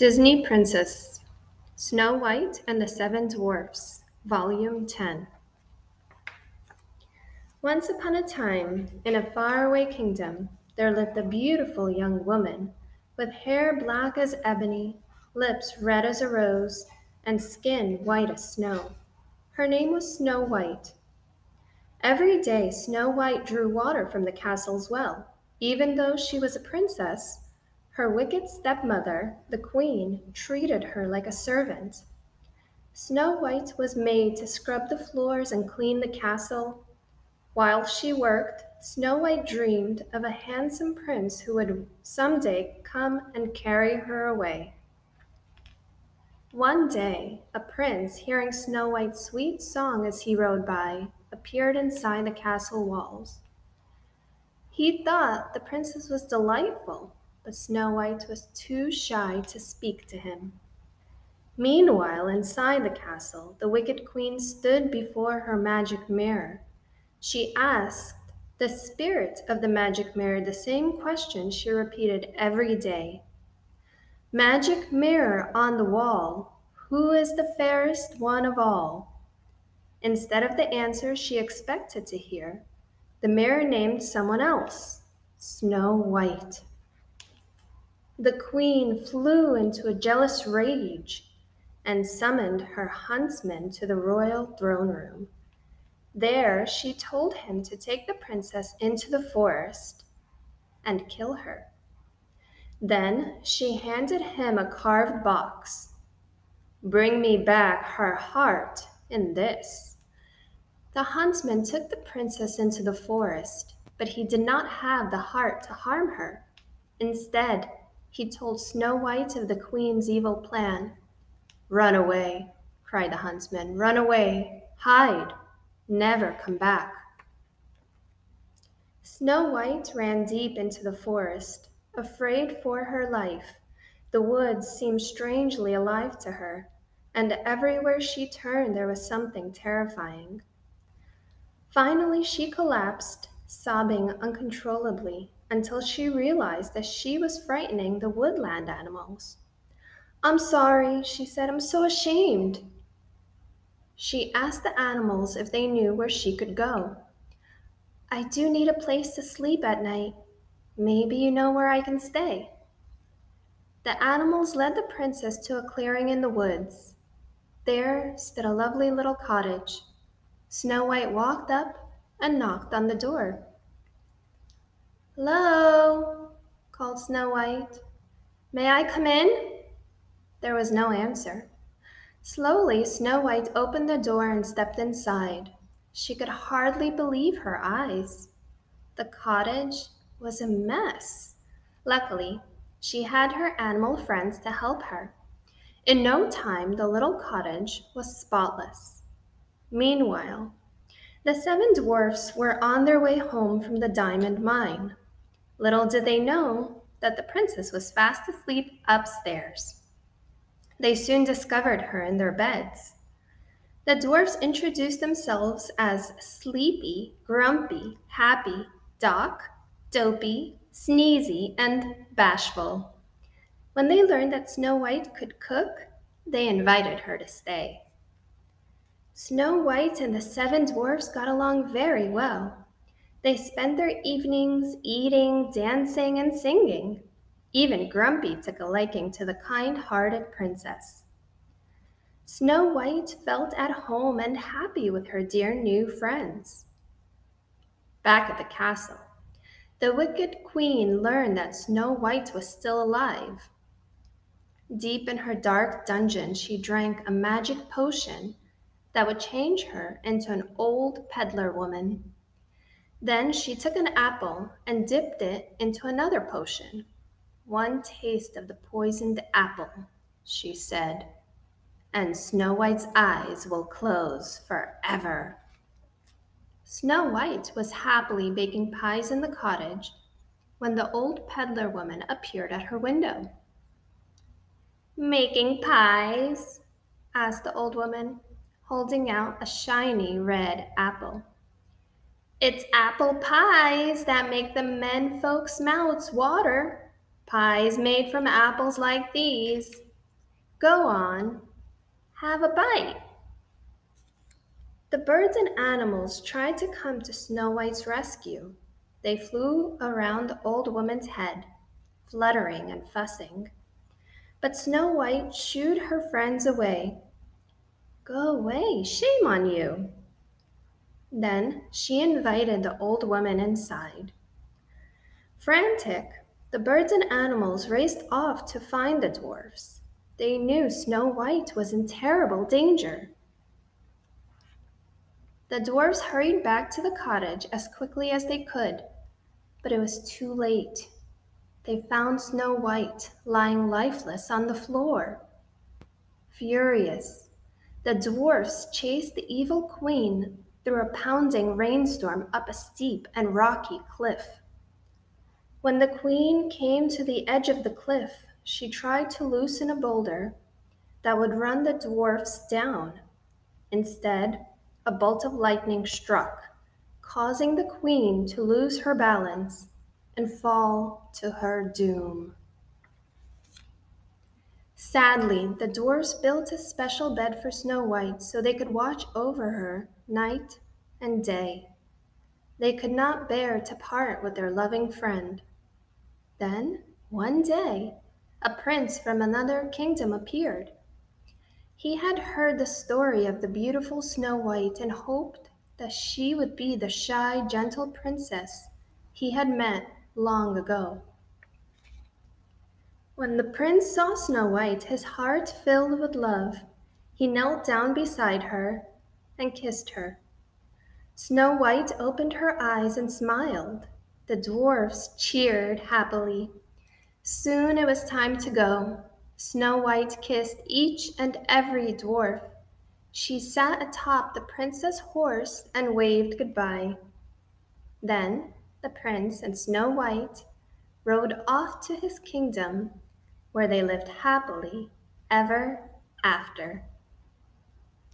Disney Princess Snow White and the Seven Dwarfs, Volume 10. Once upon a time, in a faraway kingdom, there lived a beautiful young woman with hair black as ebony, lips red as a rose, and skin white as snow. Her name was Snow White. Every day, Snow White drew water from the castle's well. Even though she was a princess, her wicked stepmother, the queen, treated her like a servant. Snow White was made to scrub the floors and clean the castle. While she worked, Snow White dreamed of a handsome prince who would someday come and carry her away. One day, a prince, hearing Snow White's sweet song as he rode by, appeared inside the castle walls. He thought the princess was delightful but Snow White was too shy to speak to him. Meanwhile, inside the castle, the wicked queen stood before her magic mirror. She asked the spirit of the magic mirror the same question she repeated every day Magic mirror on the wall, who is the fairest one of all? Instead of the answer she expected to hear, the mirror named someone else Snow White. The queen flew into a jealous rage and summoned her huntsman to the royal throne room. There she told him to take the princess into the forest and kill her. Then she handed him a carved box. Bring me back her heart in this. The huntsman took the princess into the forest, but he did not have the heart to harm her. Instead, he told Snow White of the queen's evil plan. Run away, cried the huntsman. Run away, hide, never come back. Snow White ran deep into the forest, afraid for her life. The woods seemed strangely alive to her, and everywhere she turned there was something terrifying. Finally, she collapsed, sobbing uncontrollably until she realized that she was frightening the woodland animals. I'm sorry, she said. I'm so ashamed. She asked the animals if they knew where she could go. I do need a place to sleep at night. Maybe you know where I can stay. The animals led the princess to a clearing in the woods. There stood a lovely little cottage. Snow White walked up and knocked on the door. Hello, called Snow White. May I come in? There was no answer. Slowly, Snow White opened the door and stepped inside. She could hardly believe her eyes. The cottage was a mess. Luckily, she had her animal friends to help her. In no time, the little cottage was spotless. Meanwhile, the seven dwarfs were on their way home from the diamond mine. Little did they know that the princess was fast asleep upstairs. They soon discovered her in their beds. The dwarfs introduced themselves as Sleepy, Grumpy, Happy, Doc, Dopey, Sneezy, and Bashful. When they learned that Snow White could cook, they invited her to stay. Snow White and the seven dwarfs got along very well. They spent their evenings eating, dancing, and singing. Even Grumpy took a liking to the kind hearted princess. Snow White felt at home and happy with her dear new friends. Back at the castle, the wicked queen learned that Snow White was still alive. Deep in her dark dungeon, she drank a magic potion that would change her into an old peddler woman. Then she took an apple and dipped it into another potion. One taste of the poisoned apple, she said, and Snow White's eyes will close forever. Snow White was happily baking pies in the cottage when the old peddler woman appeared at her window. Making pies? asked the old woman, holding out a shiny red apple. It's apple pies that make the men folks' mouths water. Pies made from apples like these, Go on, have a bite. The birds and animals tried to come to Snow White's rescue. They flew around the old woman's head, fluttering and fussing. But Snow White shooed her friends away. Go away, shame on you. Then she invited the old woman inside. Frantic, the birds and animals raced off to find the dwarfs. They knew Snow White was in terrible danger. The dwarfs hurried back to the cottage as quickly as they could, but it was too late. They found Snow White lying lifeless on the floor. Furious, the dwarfs chased the evil queen through a pounding rainstorm up a steep and rocky cliff. When the queen came to the edge of the cliff, she tried to loosen a boulder that would run the dwarfs down. Instead, a bolt of lightning struck, causing the queen to lose her balance and fall to her doom. Sadly, the dwarfs built a special bed for Snow White so they could watch over her night and day. They could not bear to part with their loving friend. Then, one day, a prince from another kingdom appeared. He had heard the story of the beautiful Snow White and hoped that she would be the shy, gentle princess he had met long ago. When the prince saw Snow White, his heart filled with love. He knelt down beside her and kissed her. Snow White opened her eyes and smiled. The dwarfs cheered happily. Soon it was time to go. Snow White kissed each and every dwarf. She sat atop the prince's horse and waved goodbye. Then the prince and Snow White rode off to his kingdom, where they lived happily ever after.